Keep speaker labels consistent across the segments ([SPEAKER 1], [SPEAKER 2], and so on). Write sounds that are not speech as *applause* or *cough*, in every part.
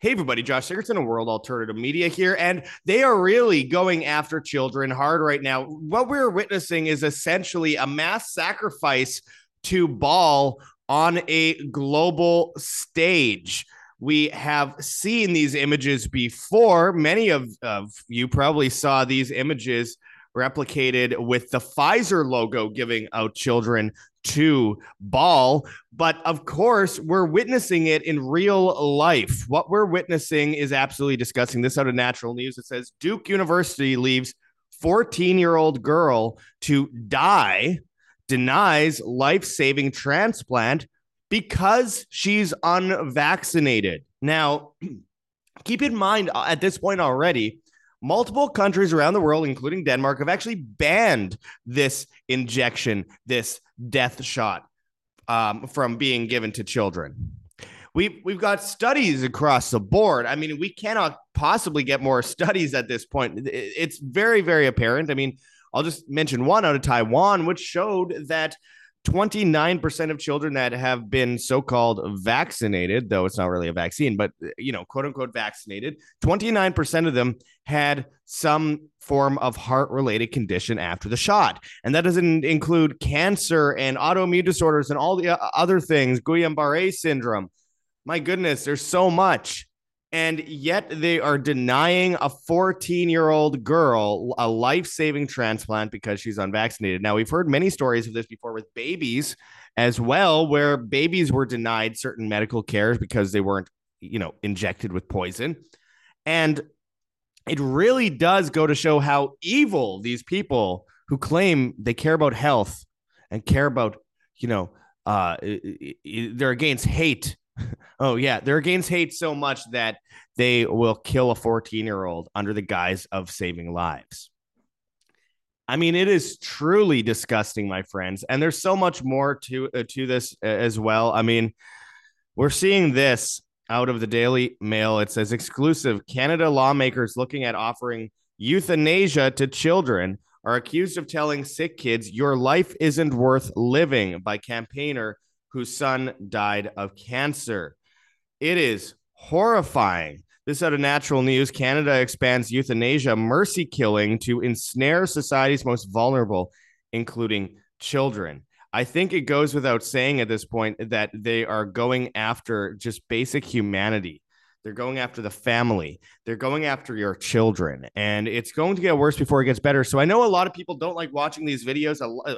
[SPEAKER 1] Hey, everybody, Josh Sigurdson of World Alternative Media here, and they are really going after children hard right now. What we're witnessing is essentially a mass sacrifice to Baal on a global stage. We have seen these images before. Many of, of you probably saw these images replicated with the Pfizer logo giving out children to Baal. But of course, we're witnessing it in real life. What we're witnessing is absolutely disgusting. This out of natural news. It says Duke University leaves 14 year old girl to die, denies life saving transplant because she's unvaccinated. Now, *clears throat* keep in mind uh, at this point already, multiple countries around the world, including Denmark, have actually banned this injection, this death shot um, from being given to children. We've, we've got studies across the board. I mean, we cannot possibly get more *laughs* studies at this point. It's very, very apparent. I mean, I'll just mention one out of Taiwan, which showed that 29% of children that have been so-called vaccinated, though it's not really a vaccine, but uh, you know, quote unquote vaccinated, 29% of them had some form of heart-related condition after the shot. And that doesn't include cancer and autoimmune disorders and all the uh, other things, Guillain-Barré syndrome. My goodness, there's so much and yet they are denying a 14 year old girl a life saving transplant because she's unvaccinated. Now, we've heard many stories of this before with babies as well, where babies were denied certain medical cares because they weren't, you know, injected with poison. And it really does go to show how evil these people who claim they care about health and care about, you know, uh, they're against hate *laughs* oh yeah, they're against hate so much that they will kill a 14 year old under the guise of saving lives. I mean, it is truly disgusting, my friends, and there's so much more to uh, to this uh, as well. I mean, we're seeing this out of the Daily Mail. It says exclusive Canada lawmakers looking at offering euthanasia to children are accused of telling sick kids your life isn't worth living by campaigner whose son died of cancer. It is horrifying. This out of natural news. Canada expands euthanasia mercy killing to ensnare society's most vulnerable, including children. I think it goes without saying at this point that they are going after just basic humanity. They're going after the family. They're going after your children. And it's going to get worse before it gets better. So I know a lot of people don't like watching these videos. Uh,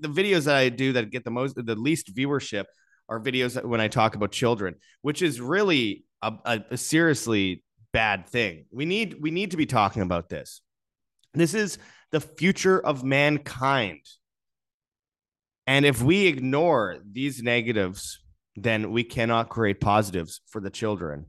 [SPEAKER 1] the videos that I do that get the most, the least viewership are videos that when I talk about children, which is really a, a, a seriously bad thing. We need we need to be talking about this. This is the future of mankind. And if we ignore these negatives, then we cannot create positives for the children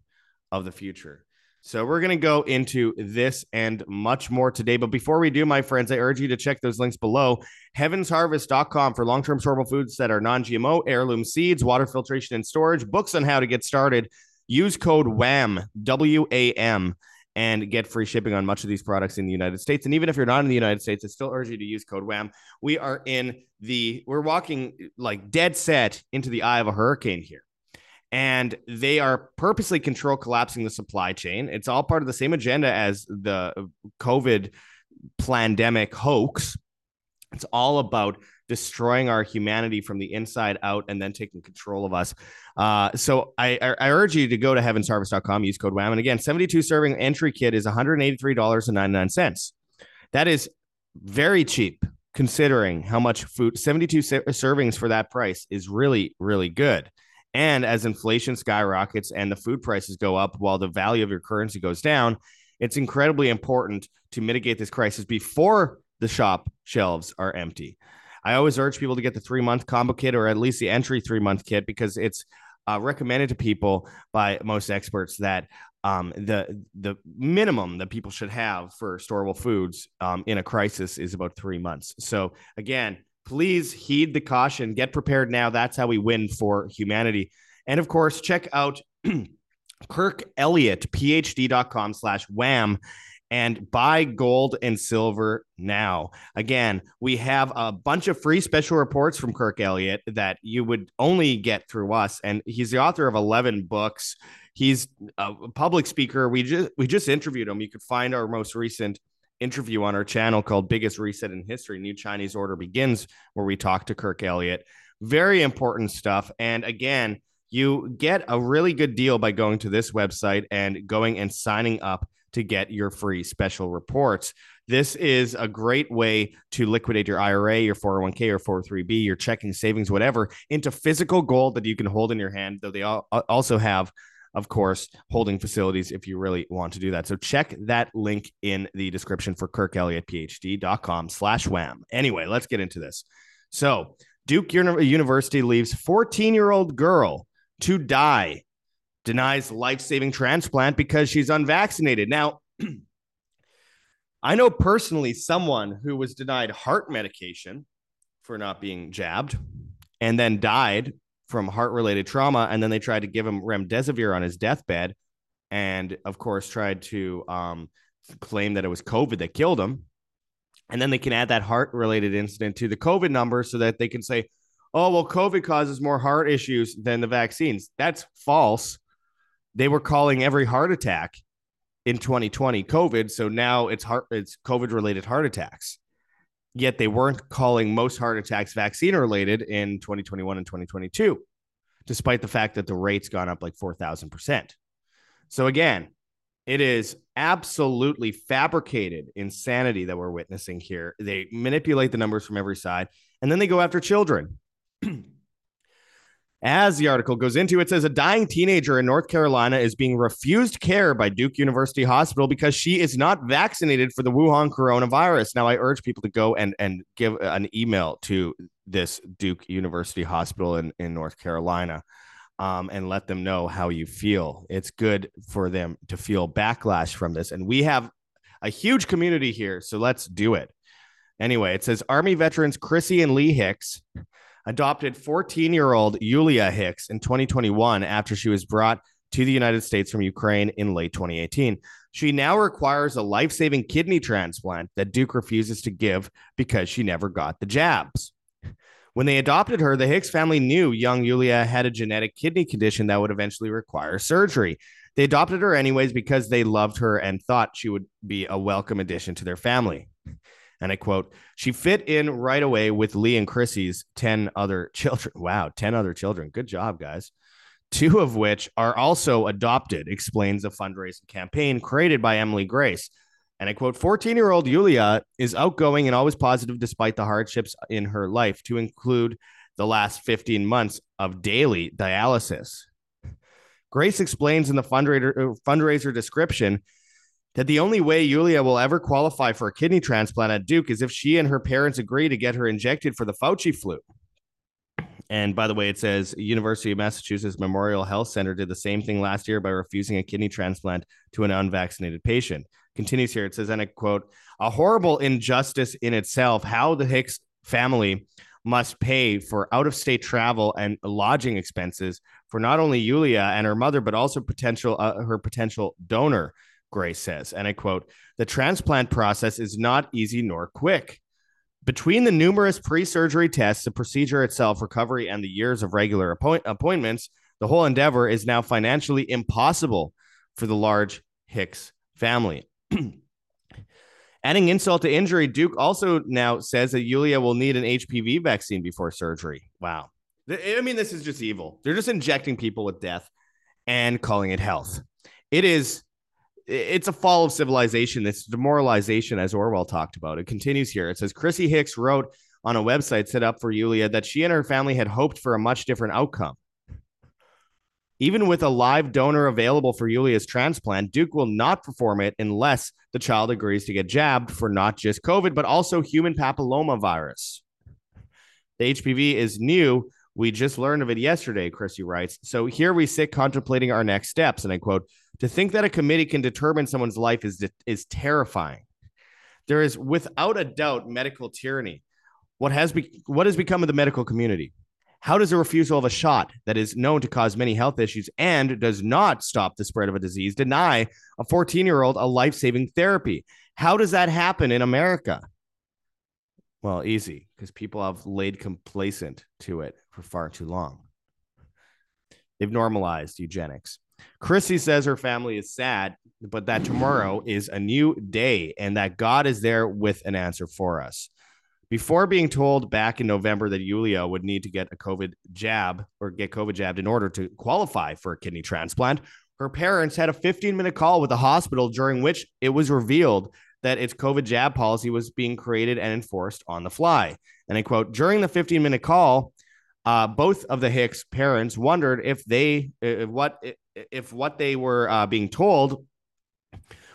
[SPEAKER 1] of the future. So we're going to go into this and much more today. But before we do, my friends, I urge you to check those links below. Heavensharvest.com for long-term storable foods that are non-GMO, heirloom seeds, water filtration and storage, books on how to get started. Use code WHAM, W-A-M, and get free shipping on much of these products in the United States. And even if you're not in the United States, I still urge you to use code WHAM. We are in the, we're walking like dead set into the eye of a hurricane here and they are purposely control collapsing the supply chain. It's all part of the same agenda as the COVID pandemic hoax. It's all about destroying our humanity from the inside out and then taking control of us. Uh, so I, I, urge you to go to heavensharvest.com, use code WHAM. And again, 72 serving entry kit is $183.99. That is very cheap considering how much food 72 servings for that price is really, really good. And as inflation skyrockets and the food prices go up while the value of your currency goes down, it's incredibly important to mitigate this crisis before the shop shelves are empty. I always urge people to get the three month combo kit or at least the entry three month kit because it's uh, recommended to people by most experts that um, the the minimum that people should have for storable foods um, in a crisis is about three months. So again, please heed the caution. Get prepared now. That's how we win for humanity. And of course, check out *clears throat* Kirk Elliott, phd.com slash wham. and buy gold and silver now. Again, we have a bunch of free special reports from Kirk Elliott that you would only get through us. And he's the author of 11 books. He's a public speaker. We just we just interviewed him. You could find our most recent interview on our channel called Biggest Reset in History New Chinese Order Begins, where we talk to Kirk Elliott. Very important stuff. And again, you get a really good deal by going to this website and going and signing up to get your free special reports. This is a great way to liquidate your IRA, your 401k, or 403b, your checking savings, whatever, into physical gold that you can hold in your hand. Though they also have, of course, holding facilities if you really want to do that. So check that link in the description for kirkelliottphd.com slash wham. Anyway, let's get into this. So Duke University leaves 14 year old girl to die denies life saving transplant because she's unvaccinated. Now, *clears throat* I know personally someone who was denied heart medication for not being jabbed and then died from heart related trauma. And then they tried to give him remdesivir on his deathbed. And of course, tried to um, claim that it was COVID that killed him. And then they can add that heart related incident to the COVID number so that they can say, oh, well, COVID causes more heart issues than the vaccines. That's false they were calling every heart attack in 2020 COVID. So now it's heart it's COVID related heart attacks. Yet they weren't calling most heart attacks vaccine related in 2021 and 2022, despite the fact that the rate's gone up like 4,000%. So again, it is absolutely fabricated insanity that we're witnessing here. They manipulate the numbers from every side and then they go after children. *clears throat* As the article goes into, it says a dying teenager in North Carolina is being refused care by Duke University Hospital because she is not vaccinated for the Wuhan coronavirus. Now, I urge people to go and, and give an email to this Duke University Hospital in, in North Carolina um, and let them know how you feel. It's good for them to feel backlash from this. And we have a huge community here, so let's do it. Anyway, it says Army veterans Chrissy and Lee Hicks adopted 14 year old Yulia Hicks in 2021 after she was brought to the United States from Ukraine in late 2018. She now requires a life saving kidney transplant that Duke refuses to give because she never got the jabs. When they adopted her, the Hicks family knew young Yulia had a genetic kidney condition that would eventually require surgery. They adopted her anyways because they loved her and thought she would be a welcome addition to their family. And I quote, she fit in right away with Lee and Chrissy's 10 other *laughs* children. Wow, 10 other children. Good job, guys. Two of which are also adopted, explains the fundraising campaign created by Emily Grace. And I quote, 14 year old Yulia is outgoing and always positive despite the hardships in her life, to include the last 15 months of daily dialysis. Grace explains in the fundraiser, uh, fundraiser description that the only way Yulia will ever qualify for a kidney transplant at Duke is if she and her parents agree to get her injected for the Fauci flu. And by the way, it says University of Massachusetts Memorial Health Center did the same thing last year by refusing a kidney transplant to an unvaccinated patient. Continues here. It says, and I quote, a horrible injustice in itself how the Hicks family must pay for out of state travel and lodging expenses for not only Yulia and her mother, but also potential uh, her potential donor. Grace says, and I quote, the transplant process is not easy nor quick. Between the numerous pre surgery tests, the procedure itself, recovery, and the years of regular appoint- appointments, the whole endeavor is now financially impossible for the large Hicks family. *clears throat* Adding insult to injury, Duke also now says that Yulia will need an HPV vaccine before surgery. Wow. I mean, this is just evil. They're just injecting people with death and calling it health. It is it's a fall of civilization. It's demoralization, as Orwell talked about. It continues here. It says Chrissy Hicks wrote on a website set up for Yulia that she and her family had hoped for a much different outcome. Even with a live donor available for Yulia's transplant, Duke will not perform it unless the child agrees to get jabbed for not just COVID, but also human papillomavirus. The HPV is new. We just learned of it yesterday, Chrissy writes. So here we sit contemplating our next steps. And I quote, to think that a committee can determine someone's life is is terrifying. There is without a doubt medical tyranny. What has be, what has become of the medical community? How does a refusal of a shot that is known to cause many health issues and does not stop the spread of a disease deny a 14 year old a life saving therapy? How does that happen in America? Well, easy because people have laid complacent to it for far too long. They've normalized eugenics. Chrissy says her family is sad, but that tomorrow is a new day and that God is there with an answer for us. Before being told back in November that Yulia would need to get a COVID jab or get COVID jabbed in order to qualify for a kidney transplant, her parents had a 15 minute call with the hospital during which it was revealed that its COVID jab policy was being created and enforced on the fly. And I quote, during the 15 minute call, uh, both of the Hicks parents wondered if they, if what, if what they were uh, being told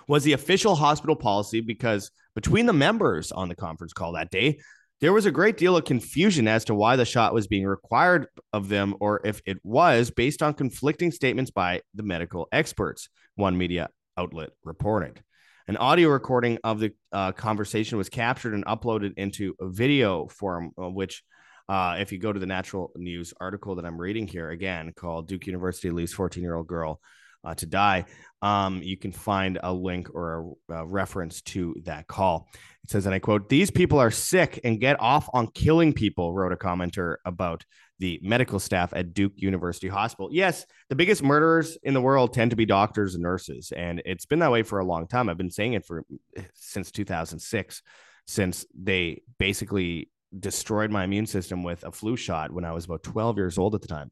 [SPEAKER 1] was the official hospital policy because between the members on the conference call that day, there was a great deal of confusion as to why the shot was being required of them or if it was based on conflicting statements by the medical experts, one media outlet reported. An audio recording of the uh, conversation was captured and uploaded into a video form, uh, which, uh, if you go to the Natural News article that I'm reading here again, called Duke University leaves 14 year old girl uh, to die, um, you can find a link or a, a, reference to that call. It says, and I quote, These people are sick and get off on killing people, wrote a commenter about the medical staff at Duke University Hospital. Yes, the biggest murderers in the world tend to be doctors and nurses. And it's been that way for a long time. I've been saying it for eh, since 2006, since they basically destroyed my immune system with a flu shot when I was about 12 years old at the time.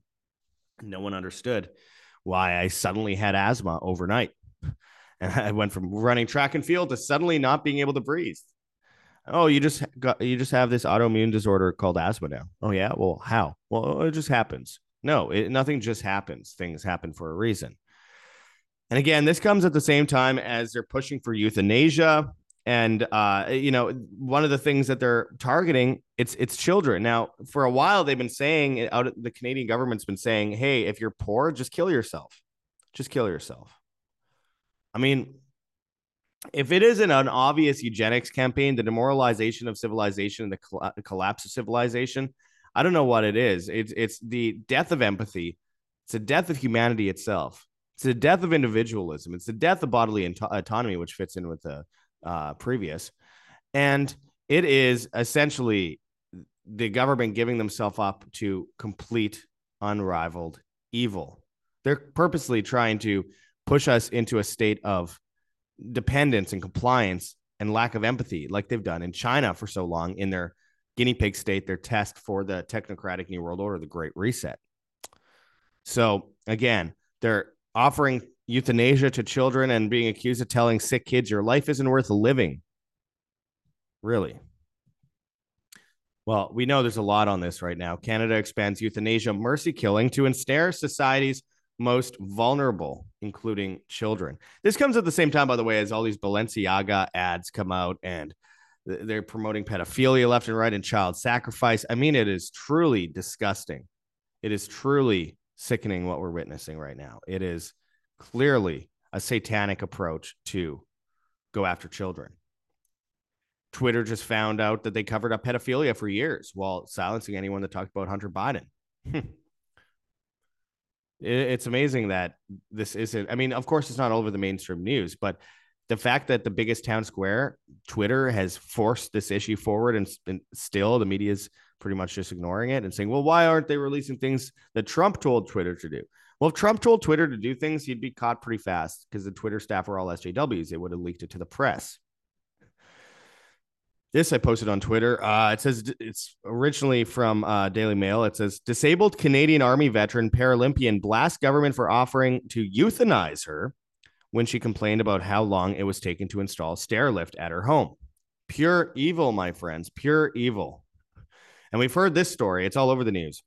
[SPEAKER 1] No one understood why I suddenly had asthma overnight. *laughs* And I went from running track and field to suddenly not being able to breathe. Oh, you just got you just have this autoimmune disorder called asthma now. Oh yeah, well, how? Well, it just happens. No, it, nothing just happens. Things happen for a reason. And again, this comes at the same time as they're pushing for euthanasia. And uh, you know, one of the things that they're targeting it's it's children. Now, for a while, they've been saying out the Canadian government's been saying, "Hey, if you're poor, just kill yourself. Just kill yourself." I mean, if it isn't an obvious eugenics campaign, the demoralization of civilization, and the coll- collapse of civilization, I don't know what it is. It's it's the death of empathy. It's the death of humanity itself. It's the death of individualism. It's the death of bodily autonomy, which fits in with the uh, previous, and it is essentially the government giving themselves up to complete, unrivaled evil. They're purposely trying to push us into a state of dependence and compliance and lack of empathy, like they've done in China for so long in their guinea pig state, their test for the technocratic New World Order, the Great Reset. So again, they're offering euthanasia to children and being accused of telling sick kids your life isn't worth living. Really? Well, we know there's a lot on this right now. Canada expands euthanasia mercy killing to ensnare society's most vulnerable, including children. This comes at the same time, by the way, as all these Balenciaga ads come out and they're promoting pedophilia left and right and child sacrifice. I mean, it is truly disgusting. It is truly sickening what we're witnessing right now. It is clearly a satanic approach to go after children. Twitter just found out that they covered up pedophilia for years while silencing anyone that talked about Hunter Biden. *laughs* it's amazing that this isn't i mean of course it's not all over the mainstream news but the fact that the biggest town square twitter has forced this issue forward and, and still the media is pretty much just ignoring it and saying well why aren't they releasing things that trump told twitter to do? Well if trump told twitter to do things he'd be caught pretty fast because the twitter staff are all sjws they would have leaked it to the press this I posted on Twitter. Uh, it says it's originally from uh, Daily Mail. It says disabled Canadian Army veteran Paralympian blasts government for offering to euthanize her when she complained about how long it was taking to install stair lift at her home. Pure evil, my friends. Pure evil. And we've heard this story. It's all over the news.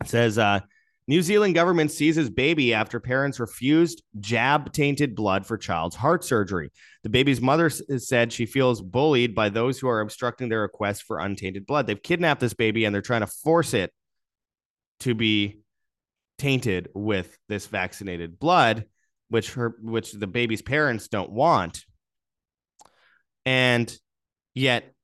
[SPEAKER 1] It says uh, New Zealand government seizes baby after parents refused jab tainted blood for child's heart surgery. The baby's mother said she feels bullied by those who are obstructing their request for untainted blood. They've kidnapped this baby and they're trying to force it to be tainted with this vaccinated blood, which her which the baby's parents don't want. And yet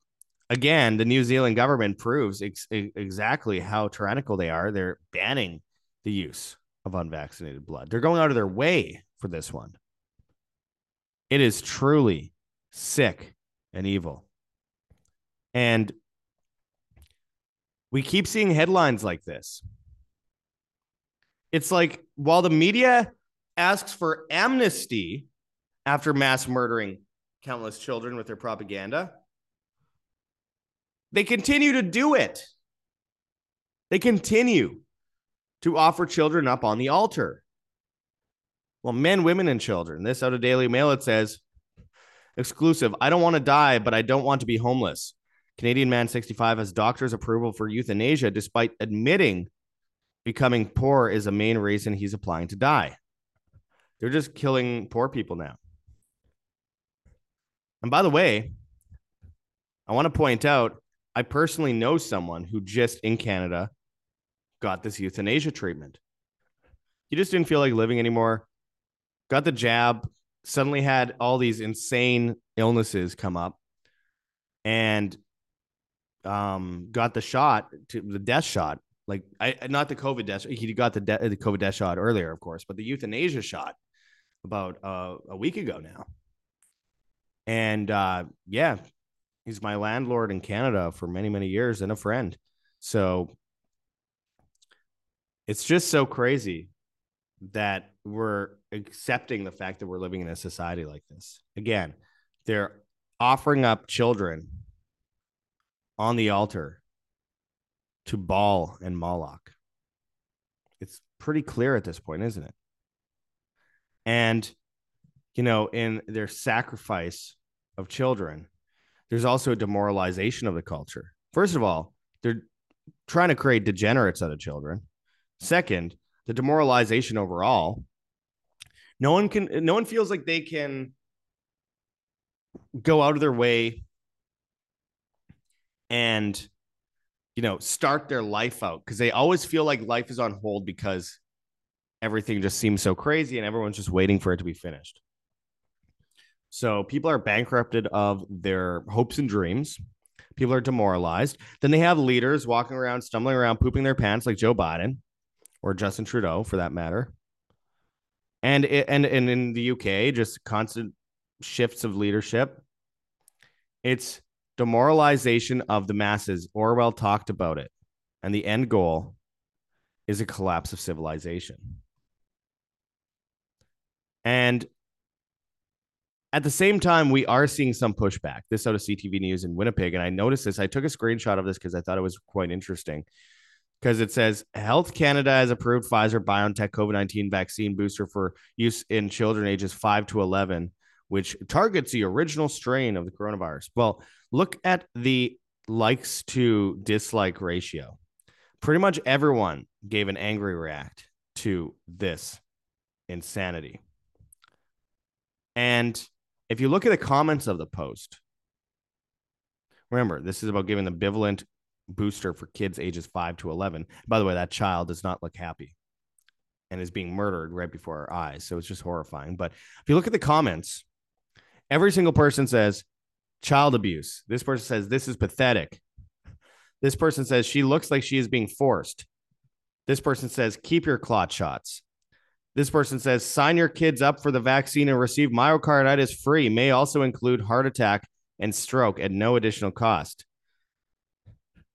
[SPEAKER 1] again, the New Zealand government proves ex- exactly how tyrannical they are. They're banning the use of unvaccinated blood. They're going out of their way for this one. It is truly sick and evil. And we keep seeing headlines like this. It's like while the media asks for amnesty after mass murdering countless children with their propaganda, they continue to do it. They continue to offer children up on the altar. Well, men, women, and children. This out of Daily Mail, it says exclusive. I don't want to die, but I don't want to be homeless. Canadian man 65 has doctor's approval for euthanasia despite admitting becoming poor is a main reason he's applying to die. They're just killing poor people now. And by the way, I want to point out I personally know someone who just in Canada got this euthanasia treatment. He just didn't feel like living anymore, got the jab, suddenly had all these insane illnesses come up, and um, got the shot to the death shot. Like I not the COVID death. He got the de- the COVID death shot earlier, of course, but the euthanasia shot about uh, a week ago now. And uh, yeah, he's my landlord in Canada for many many years and a friend. So it's just so crazy that we're accepting the fact that we're living in a society like this. Again, they're offering up children on the altar to Baal and Moloch. It's pretty clear at this point, isn't it? And, you know, in their sacrifice of children, there's also a demoralization of the culture. First of all, they're trying to create degenerates out of children. Second, the demoralization overall. No one can, no one feels like they can go out of their way and you know start their life out because they always feel like life is on hold because everything just seems so crazy and everyone's just waiting for it to be finished. So people are bankrupted of their hopes and dreams. People are demoralized. Then they have leaders walking around stumbling around pooping their pants like joe biden or justin trudeau for that matter and and and in the uk just constant shifts of leadership it's demoralization of the masses. Orwell talked about it. And the end goal is a collapse of civilization. And at the same time, we are seeing some pushback. This out of CTV News in Winnipeg. And I noticed this. I took a screenshot of this because I thought it was quite interesting. Because it says Health Canada has approved Pfizer BioNTech COVID 19 vaccine booster for use in children ages 5 to 11 which targets the original strain of the coronavirus. Well, look at the likes to dislike ratio. Pretty much everyone gave an angry react to this insanity. And if you look at the comments of the post, remember, this is about giving the bivalent booster for kids ages 5 to 11. By the way, that child does not look happy and is being murdered right before our eyes. So it's just horrifying. But if you look at the comments, Every single person says child abuse. This person says this is pathetic. This person says she looks like she is being forced. This person says keep your clot shots. This person says sign your kids up for the vaccine and receive myocarditis free, may also include heart attack and stroke at no additional cost.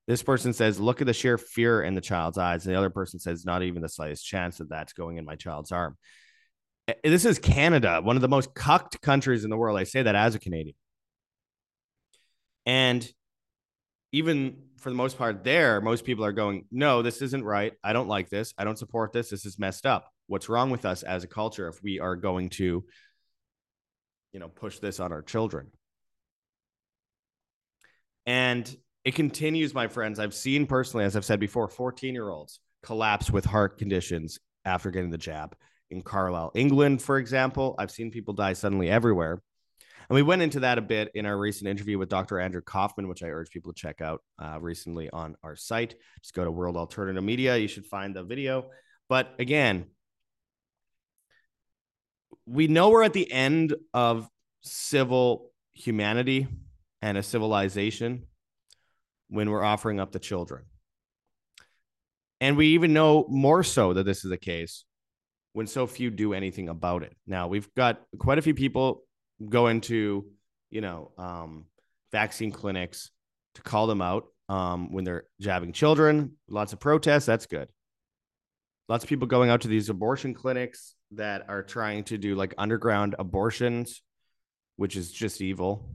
[SPEAKER 1] This person says, look at the sheer fear in the child's eyes. And the other person says, not even the slightest chance that that's going in my child's arm. This is Canada, one of the most cucked countries in the world. I say that as a Canadian. And even for the most part, there, most people are going, no, this isn't right. I don't like this. I don't support this. This is messed up. What's wrong with us as a culture if we are going to, you know, push this on our children? And it continues, my friends. I've seen personally, as I've said before, 14 year olds collapse with heart conditions after getting the jab in Carlisle, England, for example. I've seen people die suddenly everywhere. And we went into that a bit in our recent interview with Dr. Andrew Kaufman, which I urge people to check out uh, recently on our site. Just go to World Alternative Media. You should find the video. But again, we know we're at the end of civil humanity and a civilization. When we're offering up the children. And we even know more so that this is the case when so few do anything about it. Now, we've got quite a few people go into, you know, um, vaccine clinics to call them out um, when they're jabbing children. Lots of protests. That's good. Lots of people going out to these abortion clinics that are trying to do like underground abortions, which is just evil.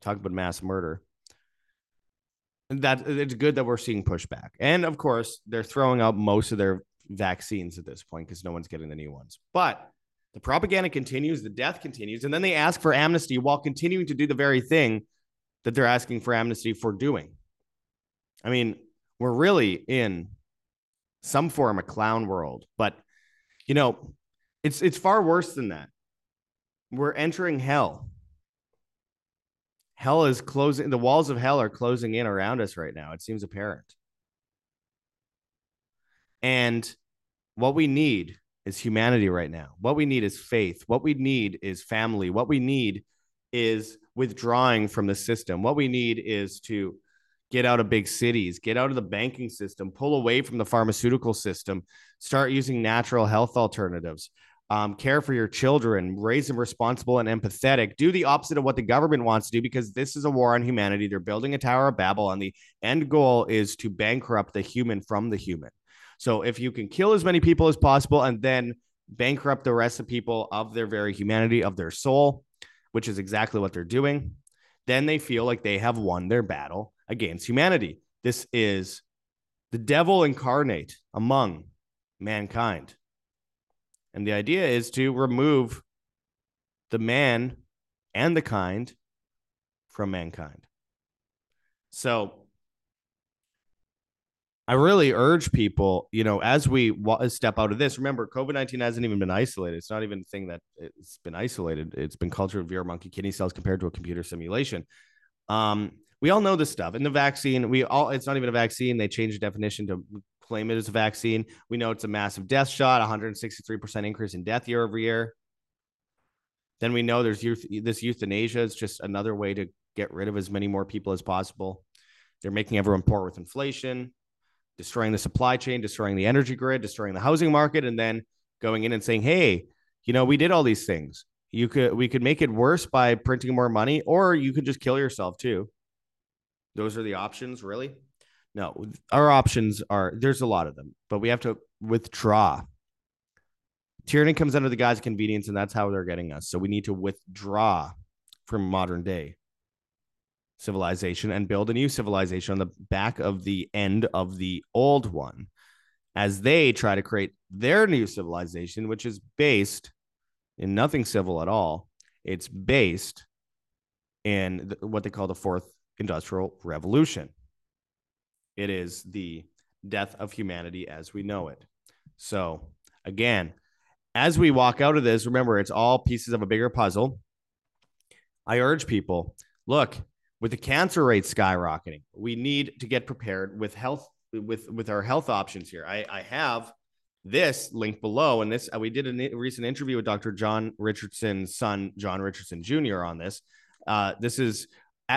[SPEAKER 1] Talk about mass murder. That uh, it's good that we're seeing pushback. And of course, they're throwing out most of their vaccines at this point because no one's getting the new ones. But the propaganda continues, the death continues, and then they ask for amnesty while continuing to do the very thing that they're asking for amnesty for doing. I mean, we're really in some form of clown world, but you know, it's it's far worse than that. We're entering hell. Hell is closing. The walls of hell are closing in around us right now. It seems apparent. And what we need is humanity right now. What we need is faith. What we need is family. What we need is withdrawing from the system. What we need is to get out of big cities, get out of the banking system, pull away from the pharmaceutical system, start using natural health alternatives, um, care for your children, raise them responsible and empathetic, do the opposite of what the government wants to do because this is a war on humanity. They're building a Tower of Babel, and the end goal is to bankrupt the human from the human. So if you can kill as many people as possible and then bankrupt the rest of people of their very humanity, of their soul, which is exactly what they're doing, then they feel like they have won their battle against humanity. This is the devil incarnate among mankind. And the idea is to remove the man and the kind from mankind. So I really urge people, you know, as we step out of this, remember, COVID 19 hasn't even been isolated. It's not even a thing that it's been isolated. It's been cultured via monkey kidney cells compared to a computer simulation. Um, we all know this stuff. And the vaccine, we all, it's not even a vaccine. They changed the definition to claim it as a vaccine. We know it's a massive death shot, 163% increase in death year over year. Then we know there's youth, this euthanasia is just another way to get rid of as many more people as possible. They're making everyone poor with inflation, destroying the supply chain, destroying the energy grid, destroying the housing market, and then going in and saying, hey, you know, we did all these things. You could we could make it worse by printing more money, or you could just kill yourself too. Those are the options, really? No, our options are there's a lot of them, but we have to withdraw. Tyranny comes under the guise of convenience, and that's how they're getting us. So we need to withdraw from modern day civilization and build a new civilization on the back of the end of the old one as they try to create their new civilization, which is based in nothing civil at all. It's based in what they call the fourth industrial revolution. It is the death of humanity as we know it. So, again, as we walk out of this, remember it's all pieces of a bigger puzzle. I urge people look, with the cancer rate skyrocketing, we need to get prepared with health with with our health options here. I, I have this link below, and this we did a recent interview with Dr. John Richardson's son, John Richardson Jr. on this. Uh, this is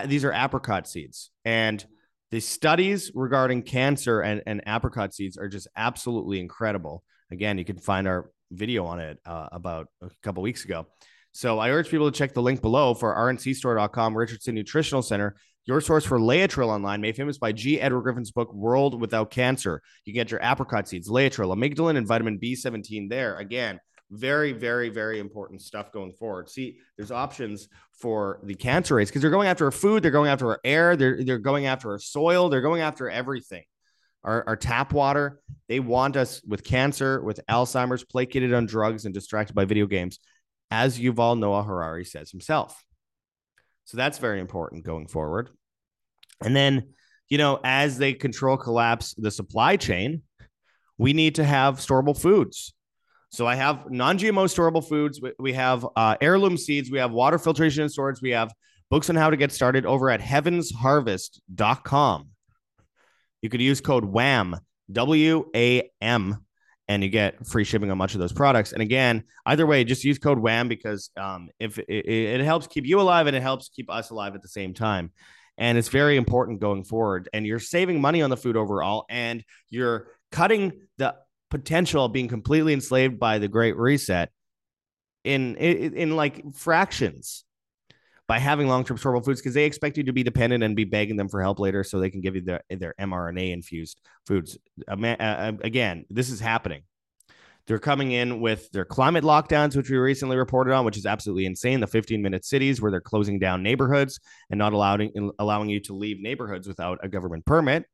[SPEAKER 1] these are apricot seeds. And the studies regarding cancer and, and apricot seeds are just absolutely incredible. Again, you can find our video on it uh, about a couple weeks ago. So I urge people to check the link below for rncstore.com, Richardson Nutritional Center, your source for Laetrile online, made famous by G. Edward Griffin's book, World Without Cancer. You get your apricot seeds, Laetrile, amygdalin, and vitamin B17 there. Again, very, very, very important stuff going forward. See, there's options for the cancer rates because they're going after our food, they're going after our air, they're they're going after our soil, they're going after everything. Our, our tap water, they want us with cancer, with Alzheimer's, placated on drugs, and distracted by video games, as Yuval Noah Harari says himself. So that's very important going forward. And then, you know, as they control collapse the supply chain, we need to have storable foods. So I have non-GMO storable foods. We have uh, heirloom seeds. We have water filtration and storage. We have books on how to get started over at heavensharvest.com. You could use code WHAM, W A M, and you get free shipping on much of those products. And again, either way, just use code WHAM because um, if it, it, helps keep you alive and it helps keep us alive at the same time. And it's very important going forward. And you're saving money on the food overall, and you're cutting the potential of being completely enslaved by the Great Reset in in, in like fractions by having long-term storable foods because they expect you to be dependent and be begging them for help later so they can give you their, their mRNA infused foods. Again, this is happening. They're coming in with their climate lockdowns, which we recently reported on, which is absolutely insane. The 15 minute cities where they're closing down neighborhoods and not allowing allowing you to leave neighborhoods without a government permit.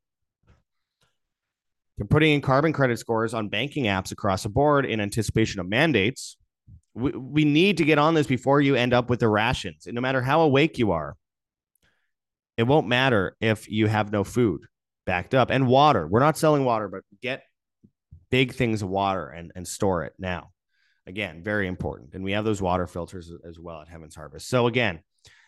[SPEAKER 1] They're putting in carbon credit scores on banking apps across the board in anticipation of mandates. We, we need to get on this before you end up with the rations. And no matter how awake you are, it won't matter if you have no food backed up and water. We're not selling water, but get big things of water and, and store it now. Again, very important. And we have those water filters as well at Heaven's Harvest. So again,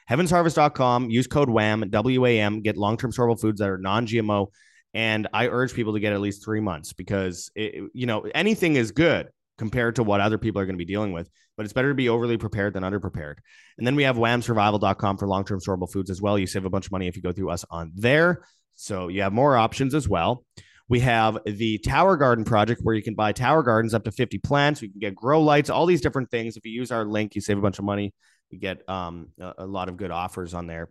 [SPEAKER 1] heavensharvest.com, use code WHAM, W-A-M, get long-term storable foods that are non-GMO. And I urge people to get at least three months because, it, you know, anything is good compared to what other people are going to be dealing with, but it's better to be overly prepared than underprepared. And then we have whamsurvival.com for long-term storable foods as well. You save a bunch of money if you go through us on there. So you have more options as well. We have the Tower Garden project where you can buy tower gardens up to 50 plants. You can get grow lights, all these different things. If you use our link, you save a bunch of money. You get um, a, a lot of good offers on there.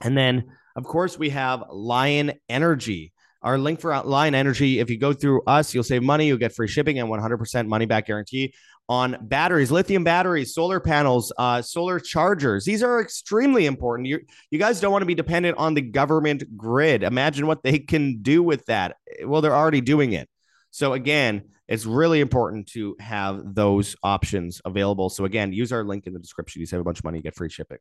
[SPEAKER 1] And then, of course, we have Lion Energy. Our link for Lion Energy, if you go through us, you'll save money, you'll get free shipping and 100% money back guarantee on batteries, lithium batteries, solar panels, uh, solar chargers. These are extremely important. You, you guys don't want to be dependent on the government grid. Imagine what they can do with that. Well, they're already doing it. So, again, it's really important to have those options available. So, again, use our link in the description. You save a bunch of money, you get free shipping.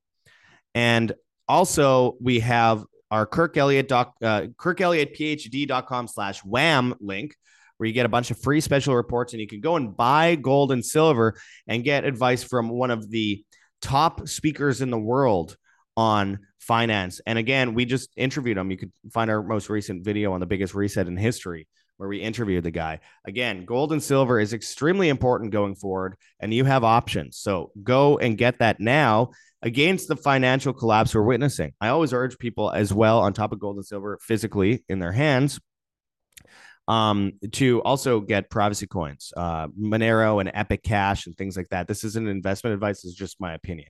[SPEAKER 1] And also, we have our Kirk Elliott doc, uh, Kirk Elliott PhD.com slash wham link where you get a bunch of free special reports and you can go and buy gold and silver and get advice from one of the top speakers in the world on finance. And again, we just interviewed him. You could find our most recent video on the biggest reset in history where we interviewed the guy. Again, gold and silver is extremely important going forward, and you have options. So go and get that now against the financial collapse we're witnessing. I always urge people as well, on top of gold and silver physically in their hands, um, to also get privacy coins, uh, Monero and Epic Cash and things like that. This isn't investment advice. Is just my opinion.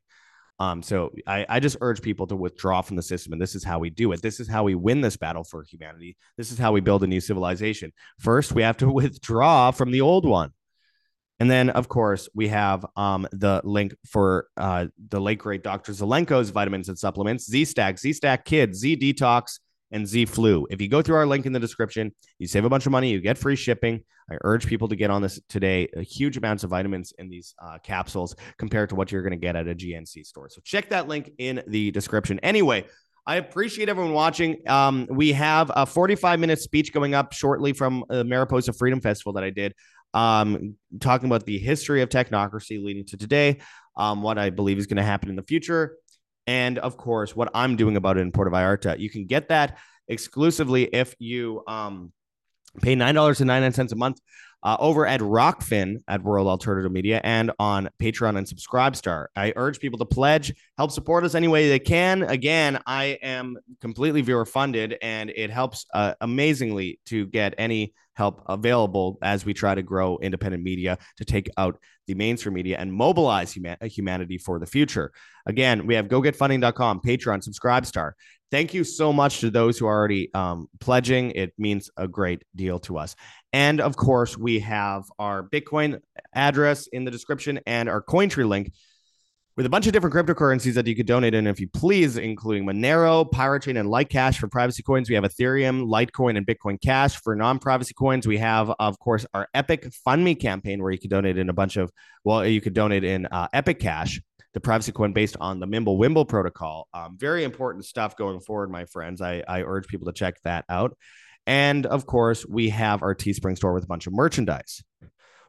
[SPEAKER 1] Um, so I, I just urge people to withdraw from the system, and this is how we do it. This is how we win this battle for humanity. This is how we build a new civilization. First, we have to *laughs* withdraw from the old one. And then, of course, we have um, the link for uh, the late great Dr. Zelenko's vitamins and supplements, Z Stack, Z Stack Kids, Z Detox, and Z Flu. If you go through our link in the description, you save a bunch of money, you get free shipping. I urge people to get on this today. A huge amounts of vitamins in these uh, capsules compared to what you're going to get at a GNC store. So check that link in the description. Anyway, I appreciate everyone watching. Um, we have a 45 minute speech going up shortly from the Mariposa Freedom Festival that I did, um, talking about the history of technocracy leading to today, um, what I believe is going to happen in the future, and of course what I'm doing about it in Puerto Vallarta. You can get that exclusively if you um, pay nine dollars and ninety nine cents a month uh, over at Rokfin at World Alternative Media and on Patreon and Subscribestar. I urge people to pledge, help support us any way they can. Again, I am completely viewer funded, and it helps uh, amazingly to get any help available as we try to grow independent media to take out the mainstream media and mobilize human- humanity for the future. Again, we have gogetfunding.com, Patreon, Subscribestar. Thank you so much to those who are already um, pledging. It means a great deal to us. And of course, we have our Bitcoin address in the description and our Cointree link with a bunch of different cryptocurrencies that you could donate in if you please, including Monero, Piratechain, and Litecash for privacy coins. We have Ethereum, Litecoin, and Bitcoin Cash for non-privacy coins. We have, of course, our Epic Fund Me campaign where you could donate in a bunch of, well, you could donate in uh, Epic Cash, the privacy coin based on the Mimblewimble protocol. Um, very important stuff going forward, my friends. I, I urge people to check that out. And of course, we have our Teespring store with a bunch of merchandise.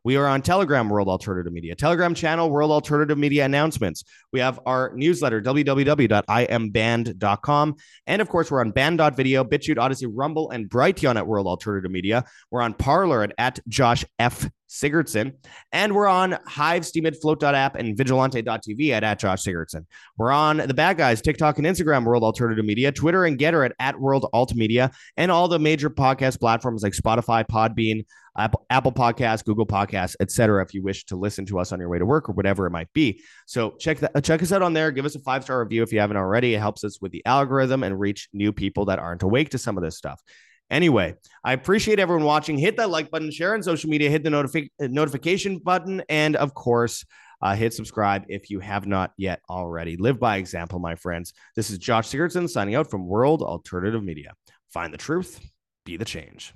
[SPEAKER 1] We are on Telegram, World Alternative Media, Telegram channel, World Alternative Media announcements. We have our newsletter, www.iamband.com. And of course, we're on band.video, BitChute, Odysee, Rumble, and Brighteon at World Alternative Media. We're on Parler at, at Josh F. Sigurdson. And we're on Hive, Steemit, Flote.app, and Vigilante.tv at, at Josh Sigurdson. We're on the bad guys, TikTok and Instagram, World Alternative Media, Twitter and Gettr at, at World Alt Media, and all the major podcast platforms like Spotify, Podbean, Apple, Apple Podcasts, Google Podcasts, etc. If you wish to listen to us on your way to work or whatever it might be, so check that check us out on there. Give us a five star review if you haven't already. It helps us with the algorithm and reach new people that aren't awake to some of this stuff. Anyway, I appreciate everyone watching. Hit that like button, share on social media, hit the notifi- notification button, and of course, uh, hit subscribe if you have not yet already. Live by example, my friends. This is Josh Sigurdson signing out from World Alternative Media. Find the truth, be the change.